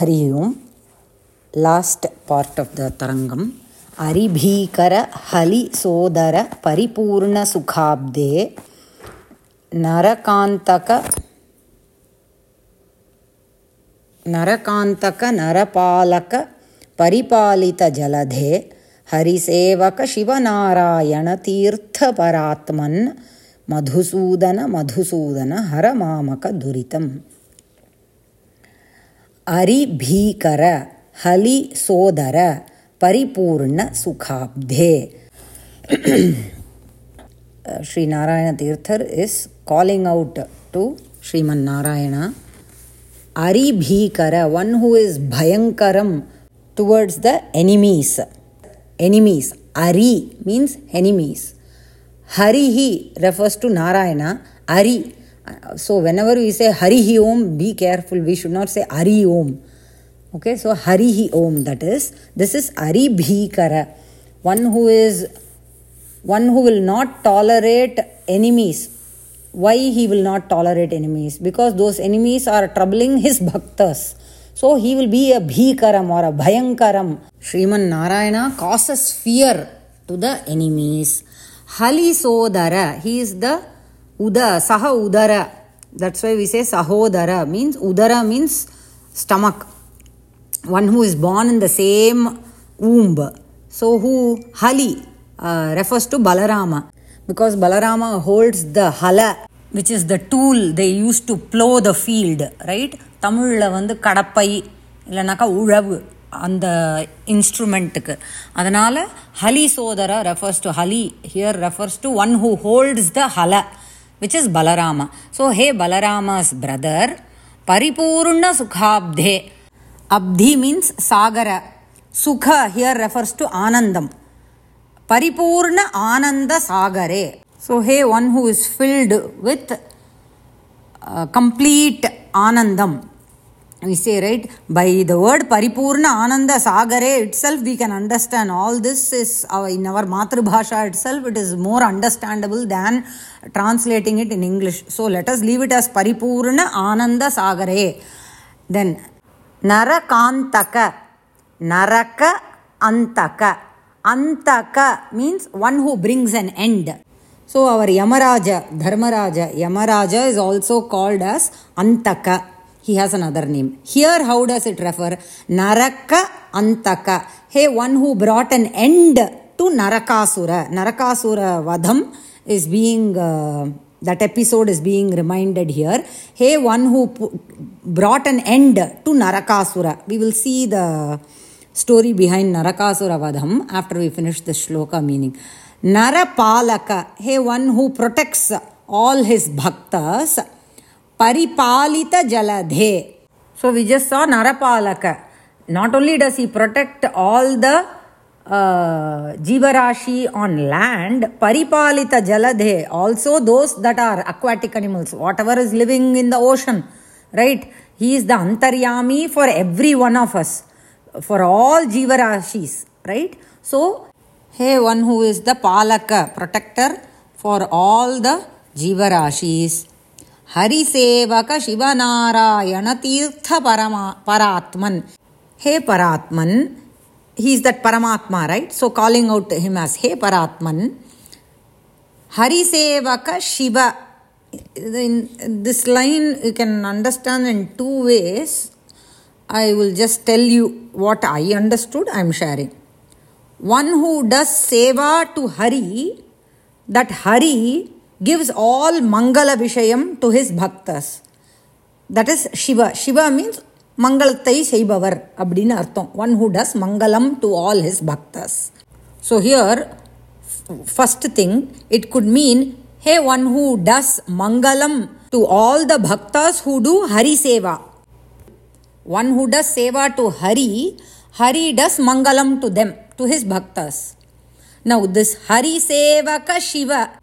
Hari Om last part of the तरंगम अरिभीकर हलि सोदर परिपूर्ण सुखाब्दे नरकांतक नरकांतक नरपालक तरङ्गम् हरिभीकरहलिसोदरपरिपूर्णसुखाब्दे नरकान्तक नरकान्तकनरपालकपरिपालितजलधे हरिसेवकशिवनारायणतीर्थपरात्मन् मधुसूदन मधुसूदन हर मामक हरमामकदुरितम् अरि भीकर हलि सोदर परिपूर्ण सुखाब्धे Shri Narayana Tirthar is calling out to Shriman Narayana अरि वन हू इज़ भयंकरम टुवर्ड्स द एनिमीस एनिमीस अरि means enemies Hari he refers to Narayana अरि So whenever we say Harihi Om, be careful. We should not say Ari Om. Okay, so Harihi Om, that is. This is Ari Bhikara. One who is one who will not tolerate enemies. Why he will not tolerate enemies? Because those enemies are troubling his bhaktas. So he will be a bhikaram or a bhayankaram. Sriman Narayana causes fear to the enemies. Hali Sodara, he is the உத சஹ உதர that's why we say சகோதர means உதர means stomach one who is born in the same womb. So who Hali uh, refers to Balarama because Balarama holds the hala which is the tool they used to plow the field, தமிழில் வந்து கடப்பை இல்லைனாக்கா உழவு அந்த இன்ஸ்ட்ருமெண்ட்டுக்கு அதனால் ஹலி சோதர refers to ஹலி here refers to one who holds the ஹலை which is Balarama. So, hey Balarama's brother, Paripurna Sukhabdhe. Abdhi means Sagara. Sukha here refers to Anandam. Paripurna Ananda Sagare. So, hey one who is filled with uh, complete Anandam we say right by the word paripurna ananda sagare itself we can understand all this is our, in our matrubhasha itself it is more understandable than translating it in english. So let us leave it as paripurna ananda sagare. Then narakantaka. Naraka antaka. Antaka means one who brings an end. So our yamaraja dharmaraja yamaraja is also called as antaka he has another name. Here, how does it refer? Naraka Antaka. Hey, one who brought an end to Narakasura. Narakasura Vadham is being, uh, that episode is being reminded here. Hey, one who brought an end to Narakasura. We will see the story behind Narakasura Vadham after we finish the shloka meaning. Narapalaka. Hey, one who protects all his bhaktas. Paripalita Jaladhe. So we just saw Narapalaka. Not only does he protect all the uh, Jivarashi on land, Paripalita Jaladhe, also those that are aquatic animals, whatever is living in the ocean, right? He is the Antaryami for every one of us, for all Jivarashis, right? So, hey, one who is the Palaka, protector for all the Jivarashis. हरिसेवक शिवनारायण तीर्थ परमा, परात्मन। हे परात्मन he is that परमात्मा right so calling out him as हे परात्मन, Harisevak Shiv in this line you can understand in two ways I will just tell you what I understood I am sharing one who does सेवा to Hari that Hari gives all Mangala Vishayam to his bhaktas. That is Shiva. Shiva means Mangalatai Seibavar Abdina Artham. One who does Mangalam to all his bhaktas. So here, first thing, it could mean, hey, one who does Mangalam to all the bhaktas who do Hari Seva. One who does Seva to Hari, Hari does Mangalam to them, to his bhaktas. Now, this Hari Sevaka Shiva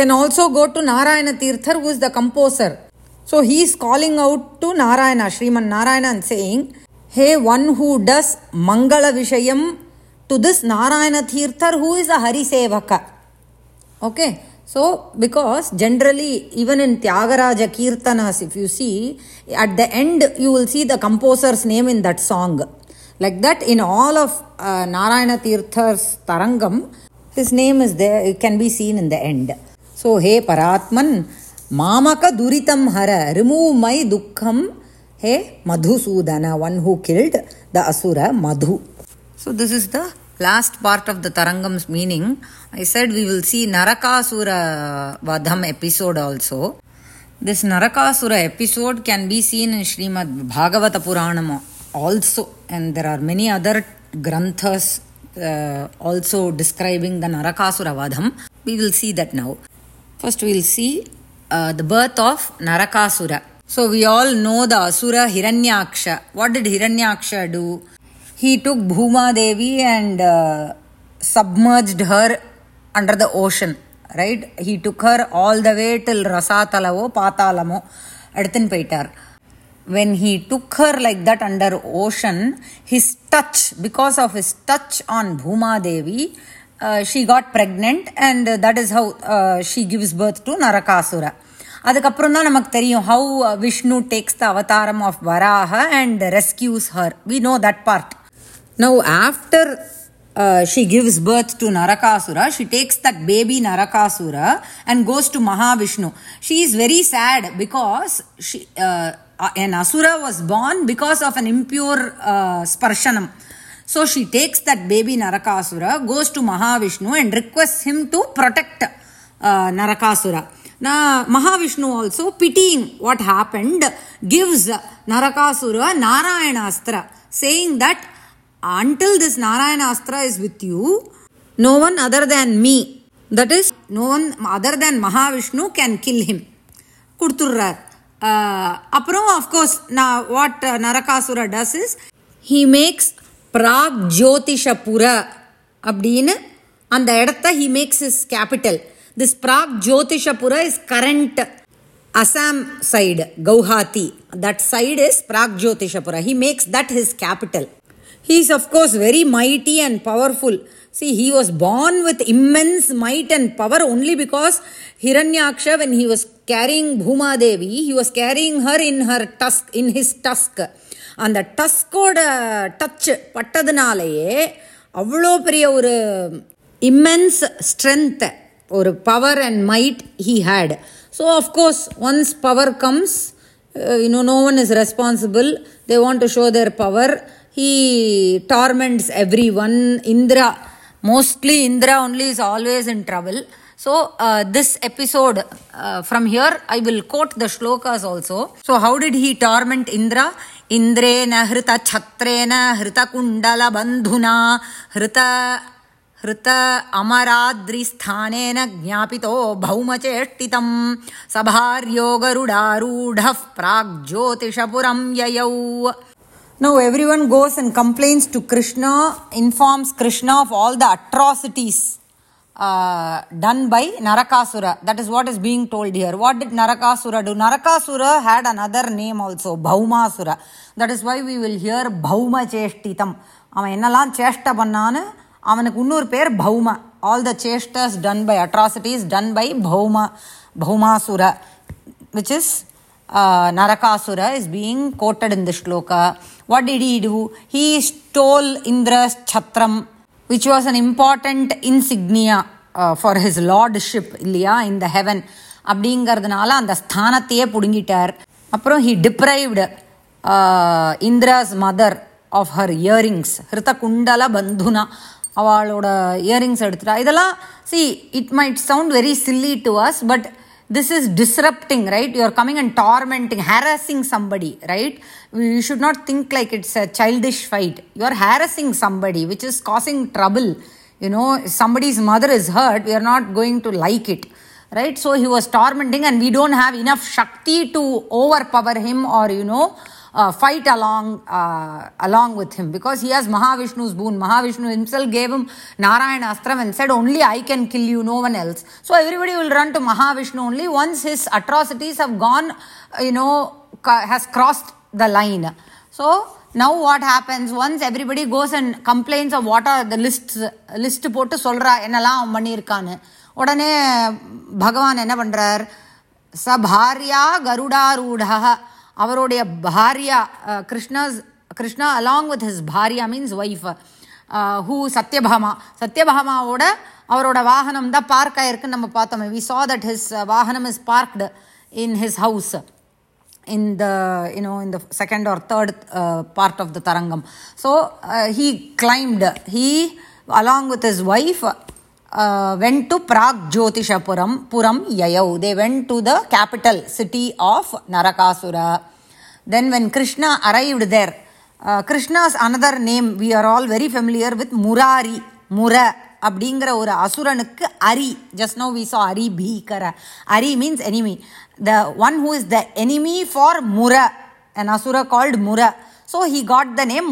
can also go to Narayana Tirthar, who is the composer. So he is calling out to Narayana, Sriman Narayana, and saying, Hey, one who does Mangala Vishayam to this Narayana Tirthar, who is a Hari Sevaka. Okay, So, because generally, even in Tyagaraja Kirtanas, if you see, at the end, you will see the composer's name in that song. Like that, in all of uh, Narayana Tirtha's Tarangam, his name is there, it can be seen in the end. The Tarangam's meaning. I said we will see Narakasura Vadham episode also. This Narakasura episode can be seen in Srimad Bhagavata Puranam also, and there are many other granthas uh, also describing the Narakasura Vadham. We will see that now. First, we will see uh, the birth of Narakasura. So, we all know the Asura Hiranyaksha. What did Hiranyaksha do? He took Bhuma Devi and uh, submerged her under the ocean, right? He took her all the way till Rasatalavo, Patalamo, Edthin Paitar. When he took her like that under ocean, his touch, because of his touch on Bhuma Devi, uh, she got pregnant and that is how uh, she gives birth to Narakasura. அதுக்கப்புறம் தான் நமக்கு தெரியும் how Vishnu takes the அவதாரம் of Varaha and rescues her we know that part now after she gives birth to Narakasura. She takes that baby Narakasura and goes to Mahavishnu. She is very sad because she, uh, an Asura was born because of an impure uh, sparshanam. So she takes that baby Narakasura, goes to Mahavishnu and requests him to protect uh, Narakasura. Now, Mahavishnu also, pitying what happened, gives Narakasura Narayana Astra, saying that until this Narayana Astra is with you, no one other than me, that is, no one other than Mahavishnu can kill him. கொடுத்துட்றார் அப்புறம் of course நான் what Narakasura does is he maths பிராக் ஜோதிஷபுர அப்படின்னு அந்த இடத்த he makes his capital this Prag Jyotishpura is current Assam side Guwahati that side is Prag Jyotishpura he makes that his capital He is, of course, very mighty and powerful. See, he was born with immense might and power only because Hiranyaksha, when he was carrying Bhuma Devi, he was carrying her in her tusk, in his tusk. அந்த டஸ்கோட touch பட்டதுனாலேயே அவ்வளோ பெரிய ஒரு immense strength ஒரு power and might he had so of course once power comes you know no one is responsible they want to show their power he torments everyone indra mostly indra only is always in trouble so uh, this episode uh, from here i will quote the shlokas also so how did he torment hrita kundala bandhuna hrita हृत अमराद्रिस्थानेन ज्ञापितो भौमचेष्टितं। सभार्यो गरुडारूढः प्राग्ज्योतिषपुरं ययौ। Now everyone goes and complains to Krishna, informs Krishna of all the atrocities uh, done by Narakasura. That is what is being told here. What did Narakasura do? Narakasura had another name also, Bhaumasura. That is why we will hear Bhauma Cheshtitam. அவன் என்னெல்லாம் சேஷ்ட பண்ணான்னு அவனுக்கு இன்னொரு பேர் Bhauma all the சேஷ்டஸ் done by atrocities done by Bhauma Bhaumasura which is uh, Narakasura is being quoted in the shloka. What did he do? He stole Indra's which was an important insignia for his lordship இல்லையா இந்த heaven அப்படிங்கிறதுனால அந்த ஸ்தானத்தையே பிடுங்கிட்டார். அப்புறம் he deprived uh, Indra's mother of her earrings ஹிருத குண்டல பந்துனா அவளோட இயரிங்ஸ் எடுத்துட்டா. இதெல்லாம் see it might sound very silly to as but this is disrupting right? You are coming and tormenting harassing somebody right? You should not think like it's a childish fight. You are harassing somebody which is causing trouble. You know somebody's mother is hurt we are not going to like it right? So he was tormenting and we don't have enough shakti to overpower him or you know uh, fight along uh, along with him because he has Mahavishnu's boon. Mahavishnu himself gave him Narayana Astram and said, Only I can kill you, no one else. So everybody will run to Mahavishnu only once his atrocities have gone, you know, ca- has crossed the line. So now what happens once everybody goes and complains of what are the lists list போட்டு சொல்றா என்னெல்லாம் அவன் பண்ணியிருக்கான்னு உடனே பகவான் என்ன பண்ணுறார் ச பாரியா கருடாரூடா அவருடைய பாரியா Krishna's Krishna along with his Bharia means wife who Satyabhama. சத்யபாமாவோட அவரோட வாகனம் தான் பார்க் ஆயிருக்குன்னு நம்ம பார்த்தோமே. வி சா தட் ஹிஸ் வாகனம் is parked in his house in the you know இந்த second or third part of the தரங்கம். So he climbed he along with his wife went to Prag Jyotishapuram Puram Yayau. They went to the capital city of Narakasura. Then when Krishna arrived there, uh, Krishna's another name we are all very familiar with Murari, Mura அப்படிங்கிற ஒரு அசுரனுக்கு ari just no we saw Hari பீக்கர Hari means enemy the one who is the enemy for Mura an asura called Mura so he got the name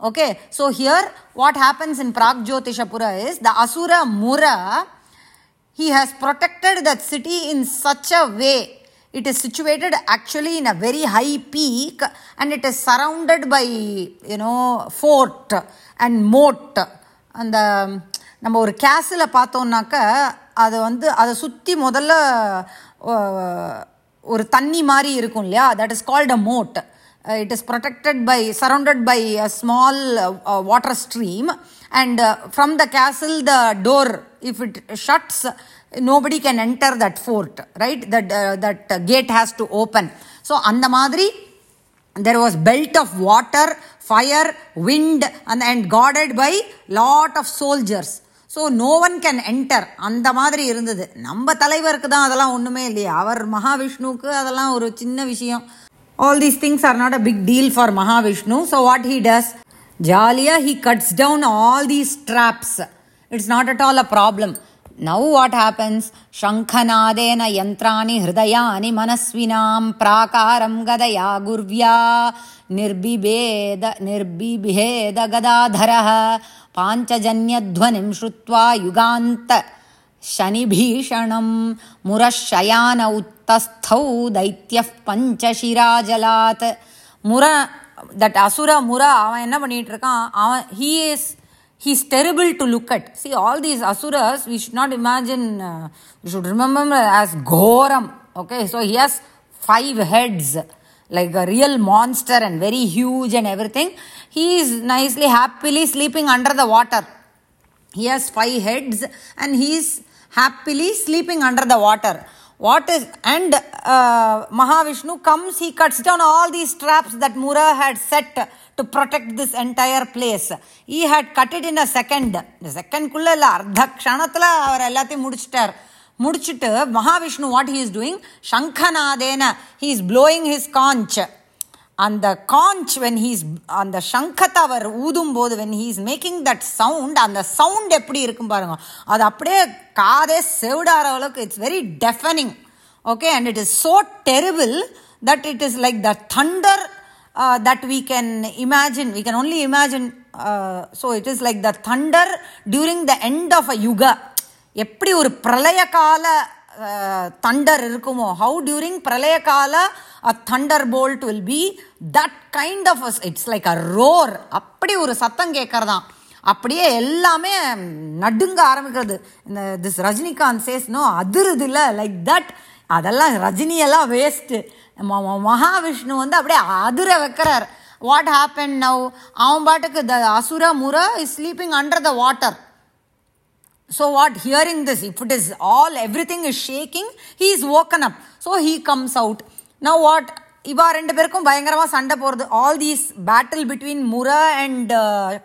okay so here what happens in prag jyotishapura is the asura mura he has protected that city in such a way it is situated actually in a very high peak and it is surrounded by you know fort and moat அந்த நம்ம ஒரு கேஸில் பார்த்தோம்னாக்க அதை வந்து அதை சுற்றி முதல்ல அஹ், ஒரு தண்ணி மாதிரி இருக்கும் இல்லையா that is called a moat it is protected by surrounded by a small water stream and from the கேசில் the door if it shuts nobody can enter that fort right that that gate has to open so அந்த மாதிரி there was belt of water fire wind and, and guarded by lot of soldiers so no one can enter அந்த மாதிரி இருந்தது நம்ம தலைவருக்கு தான் அதெல்லாம் ஒன்றுமே இல்லையா அவர் மகாவிஷ்ணுவுக்கு அதெல்லாம் ஒரு சின்ன விஷயம் all these things are not a big deal for Mahavishnu so what he does जालिया he cuts down all these traps it's not at all now what happens शङ्खनादेन यन्त्राणि हृदयानि मनस्विनां प्राकारं गदया गुर्व्या निर्बिभेदगदाधरः पाञ्चजन्यध्वनिं श्रुत्वा युगान्त शनिभीषणं मुरशयानौ उत्तस्थौ दैत्यः पञ्चशिराजलात् முர தட் அசுர முர அவன் என்ன பண்ணிட்டு இருக்கான் அவன் he is he's terrible to look at see all these asuras we should not imagine uh, we should remember as ghoram okay so he has five heads like a real monster and very huge and everything he is nicely happily sleeping under the water he has five heads and he is happily sleeping under the water what is and uh, mahavishnu comes he cuts down all these traps that mura had set to protect this entire place he had cut it in a second second குள்ள இல்ல அர்த்த க்ஷணத்துல அவர் எல்லாத்தையும் முடிச்சிட்டார் முடிச்சிட்டு Mahavishnu what he is doing சங்கநாதேன he is blowing his conch அந்த conch when he's அந்த சங்கத்தை அவர் ஊதும் போது when he's making that sound அந்த சவுண்ட் எப்படி இருக்கும் பாருங்க. அது அப்படியே காதே செவிடார அளவுக்கு it's very deafening okay and it is so terrible that it is like the thunder that we can imagine we can only imagine so it is like the thunder during the end of a yuga எப்படி ஒரு பிரளய கால Thunder இருக்குமோ? How during பிரளய கால a thunderbolt will be that kind of it's like a roar அப்படி ஒரு சத்தம் கேட்கறதாம் அப்படியே எல்லாமே நடுங்க ஆரம்பிக்கிறது. இந்த this Rajinikanth says no no like that அதெல்லாம் ரஜினியெல்லாம் வேஸ்ட்டு மகாவிஷ்ணு வந்து அப்படியே அதிர வைக்கிறார். வாட் ஹேப்பன் நவ் அவன் பாட்டுக்கு the asura Mura is sleeping under the water So what? Hearing this, if it is all, everything is shaking, he is woken up. So he comes out. Now what? இவா ரெண்டு பேருக்கும் பயங்கரமாக சண்டை போகிறது all these battle between Mura and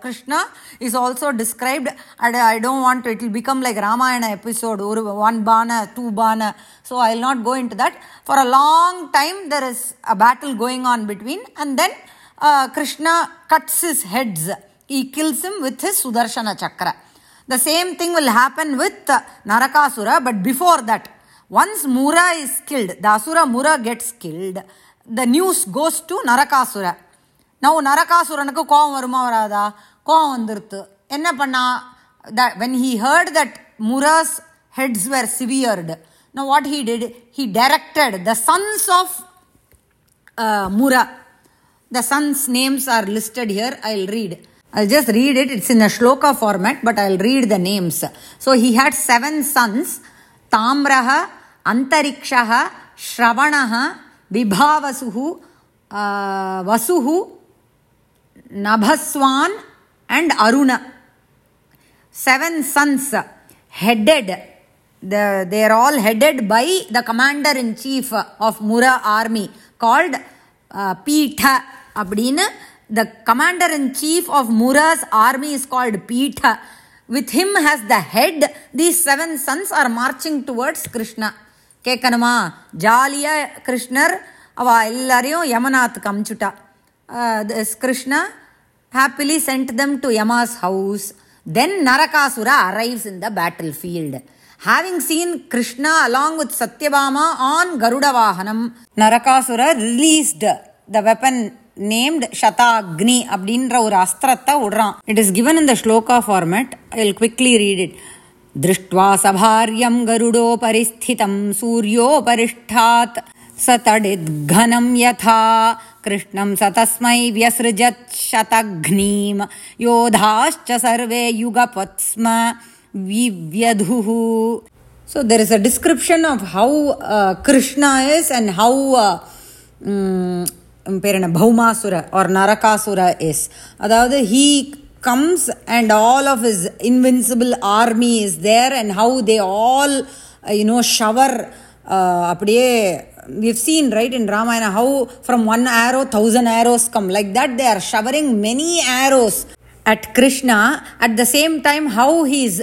Krishna is also described at I don't want it will become like Ramayana episode ஒரு one பான two பான so I will not go in to that for a long time there is a battle going on between and then Krishna cuts his heads he kills him with his Sudarshana சக்கர The same thing will happen with uh, Narakasura, but before that, once Mura is killed, the Asura Mura gets killed, the news goes to Narakasura. Now நரகாசுரனுக்கு கோபம் வருமா வராதா கோபம் வந்துருத்து என்ன பண்ணா that when he heard that Mura's heads were severed, now what he did, he directed the sons of uh, Mura. The sons' names are listed here. I'll read. I'll just read it. It's in a shloka format, but I'll read the names. So he had seven sons Tamraha, Antarikshaha, Shravanaha, Vibhavasuhu, uh, Vasuhu, Nabhaswan, and Aruna. Seven sons headed, the, they are all headed by the commander in chief of Mura army called uh, Pitha. அப்படின்னு the commander in chief of Mura's army is called Pitha. With him as the head, these seven sons are marching towards Krishna. கேட்கணுமா ஜாலியாக கிருஷ்ணர் அவ எல்லாரையும் யமநாத்துக்கு அமுச்சுட்டா this Krishna happily sent them to Yama's house. Then Narakasura arrives in the battlefield. Having seen Krishna along with Satyabhama on Garuda Vahanam, Narakasura released the weapon named Shatagni அப்படின்ற ஒரு அஸ்திரத்தை விடுறான் it is given in the shloka format. I'll quickly read it. दृष्ट्वा सभार्यं गरुडोपरिस्थितं सूर्योपरिष्ठात् स तडिद्घनं यथा कृष्णं स तस्मै व्यसृजत् शतघ्नीं योधाश्च सर्वे युगपत्स्म विव्यधुः So there is a description of how uh, Krishna is and how uh, mm, பேர் என்ன பௌமாசுர ஆர் நரகாசுர இஸ் அதாவது he comes and all of his invincible army is there and how they all uh, you know shower uh, அப்படியே we've seen right in ramayana how from one arrow thousand arrows come like that they are showering many arrows at krishna at the same time how he's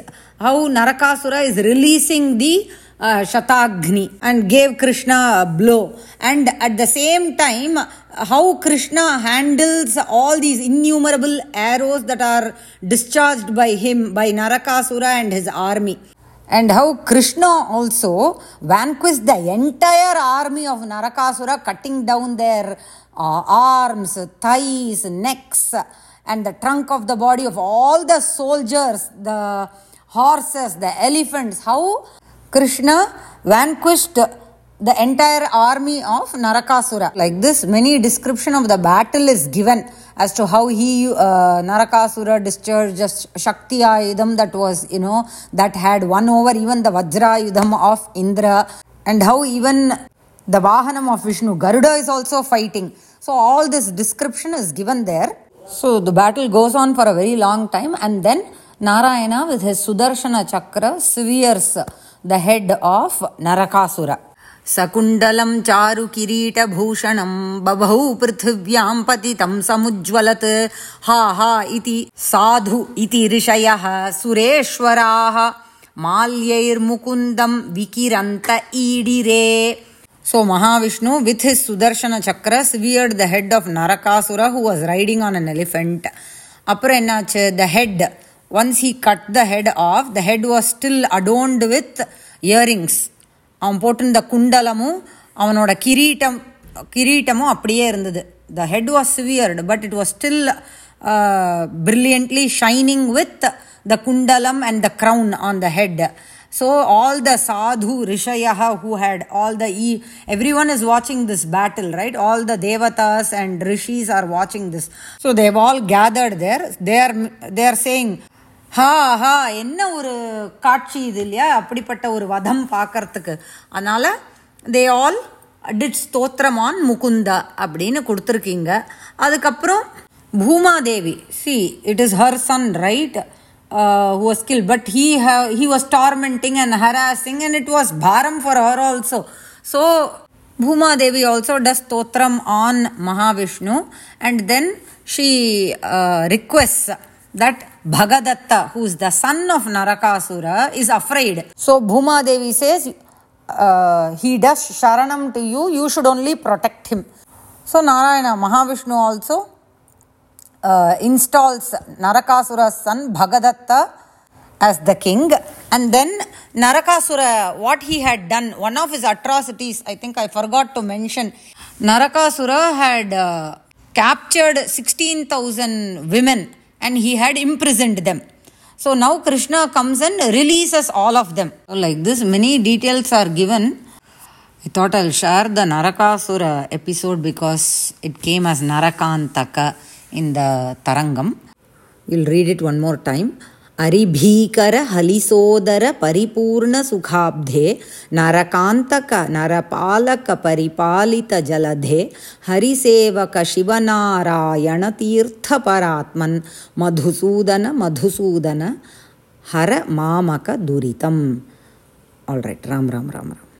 how narakasura is releasing the uh, Shatagni and gave Krishna a blow. And at the same time, how Krishna handles all these innumerable arrows that are discharged by him, by Narakasura and his army. And how Krishna also vanquished the entire army of Narakasura, cutting down their uh, arms, thighs, necks, and the trunk of the body of all the soldiers, the horses, the elephants. How Krishna vanquished the entire army of Narakasura. Like this, many description of the battle is given as to how he, uh, Narakasura discharged Shakti Ayudham that was, you know, that had won over even the Vajra Ayudham of Indra and how even the Vahanam of Vishnu, Garuda is also fighting. So all this description is given there. So the battle goes on for a very long time and then Narayana with his Sudarshana Chakra severes the head of Narakasura. सकुण्डलं चारुकिरीटभूषणं बभौ पृथिव्यां पतितं समुज्ज्वलत् हा हा इति साधु इति ऋषयः सुरेश्वराः माल्यैर्मुकुन्दं विकिरन्त ईडिरे So Mahavishnu with his Sudarshana Chakra severed the head of Narakasura who was riding on an elephant. அப்புறம் என்னாச்சு the head once he cut the head off the head was still adorned with earrings அவன் போட்டிருந்த குண்டலமும் அவனோட கிரீட்டம் கிரீட்டமும் அப்படியே இருந்தது the head was severed but it was still brilliantly shining with the kundalam and the crown on the head So all the sadhu rishayaha who had all the e everyone is watching this battle, right? All the devatas and rishis are watching this. So they've all gathered there. They are they are saying, ஹா ஹா என்ன ஒரு காட்சி இது இல்லையா அப்படிப்பட்ட ஒரு வதம் பார்க்கறதுக்கு அதனால they all did stotram on Mukunda அப்படின்னு கொடுத்துருக்கீங்க அதுக்கப்புறம் Bhumadevi see it is her son right who was killed but he ha- he was tormenting and harassing and it was bharam for her also so bhuma devi also does stotram on mahavishnu and then she uh, requests that bhagadatta who is the son of narakasura is afraid. So bhuma devi says uh, he does sharanam to you you should only protect him. So narayana mahavishnu also uh, installs Narakasura's son Bhagadatta as the king. And then Narakasura, what he had done, one of his atrocities, I think I forgot to mention, Narakasura had uh, captured 16,000 women and he had imprisoned them. So now Krishna comes and releases all of them. So like this, many details are given. I thought I'll share the Narakasura episode because it came as Narakantaka in the Tarangam. We'll read it one more time. अरिभीकर हलिसोदर परिपूर्ण सुखाब्धे नरकांतक नरपालक परिपालित जलधे हरिसेवक शिवनारायण तीर्थ परात्मन मधुसूदन मधुसूदन हर मामक मामकदुरितम् ऑल राइट राम राम राम राम।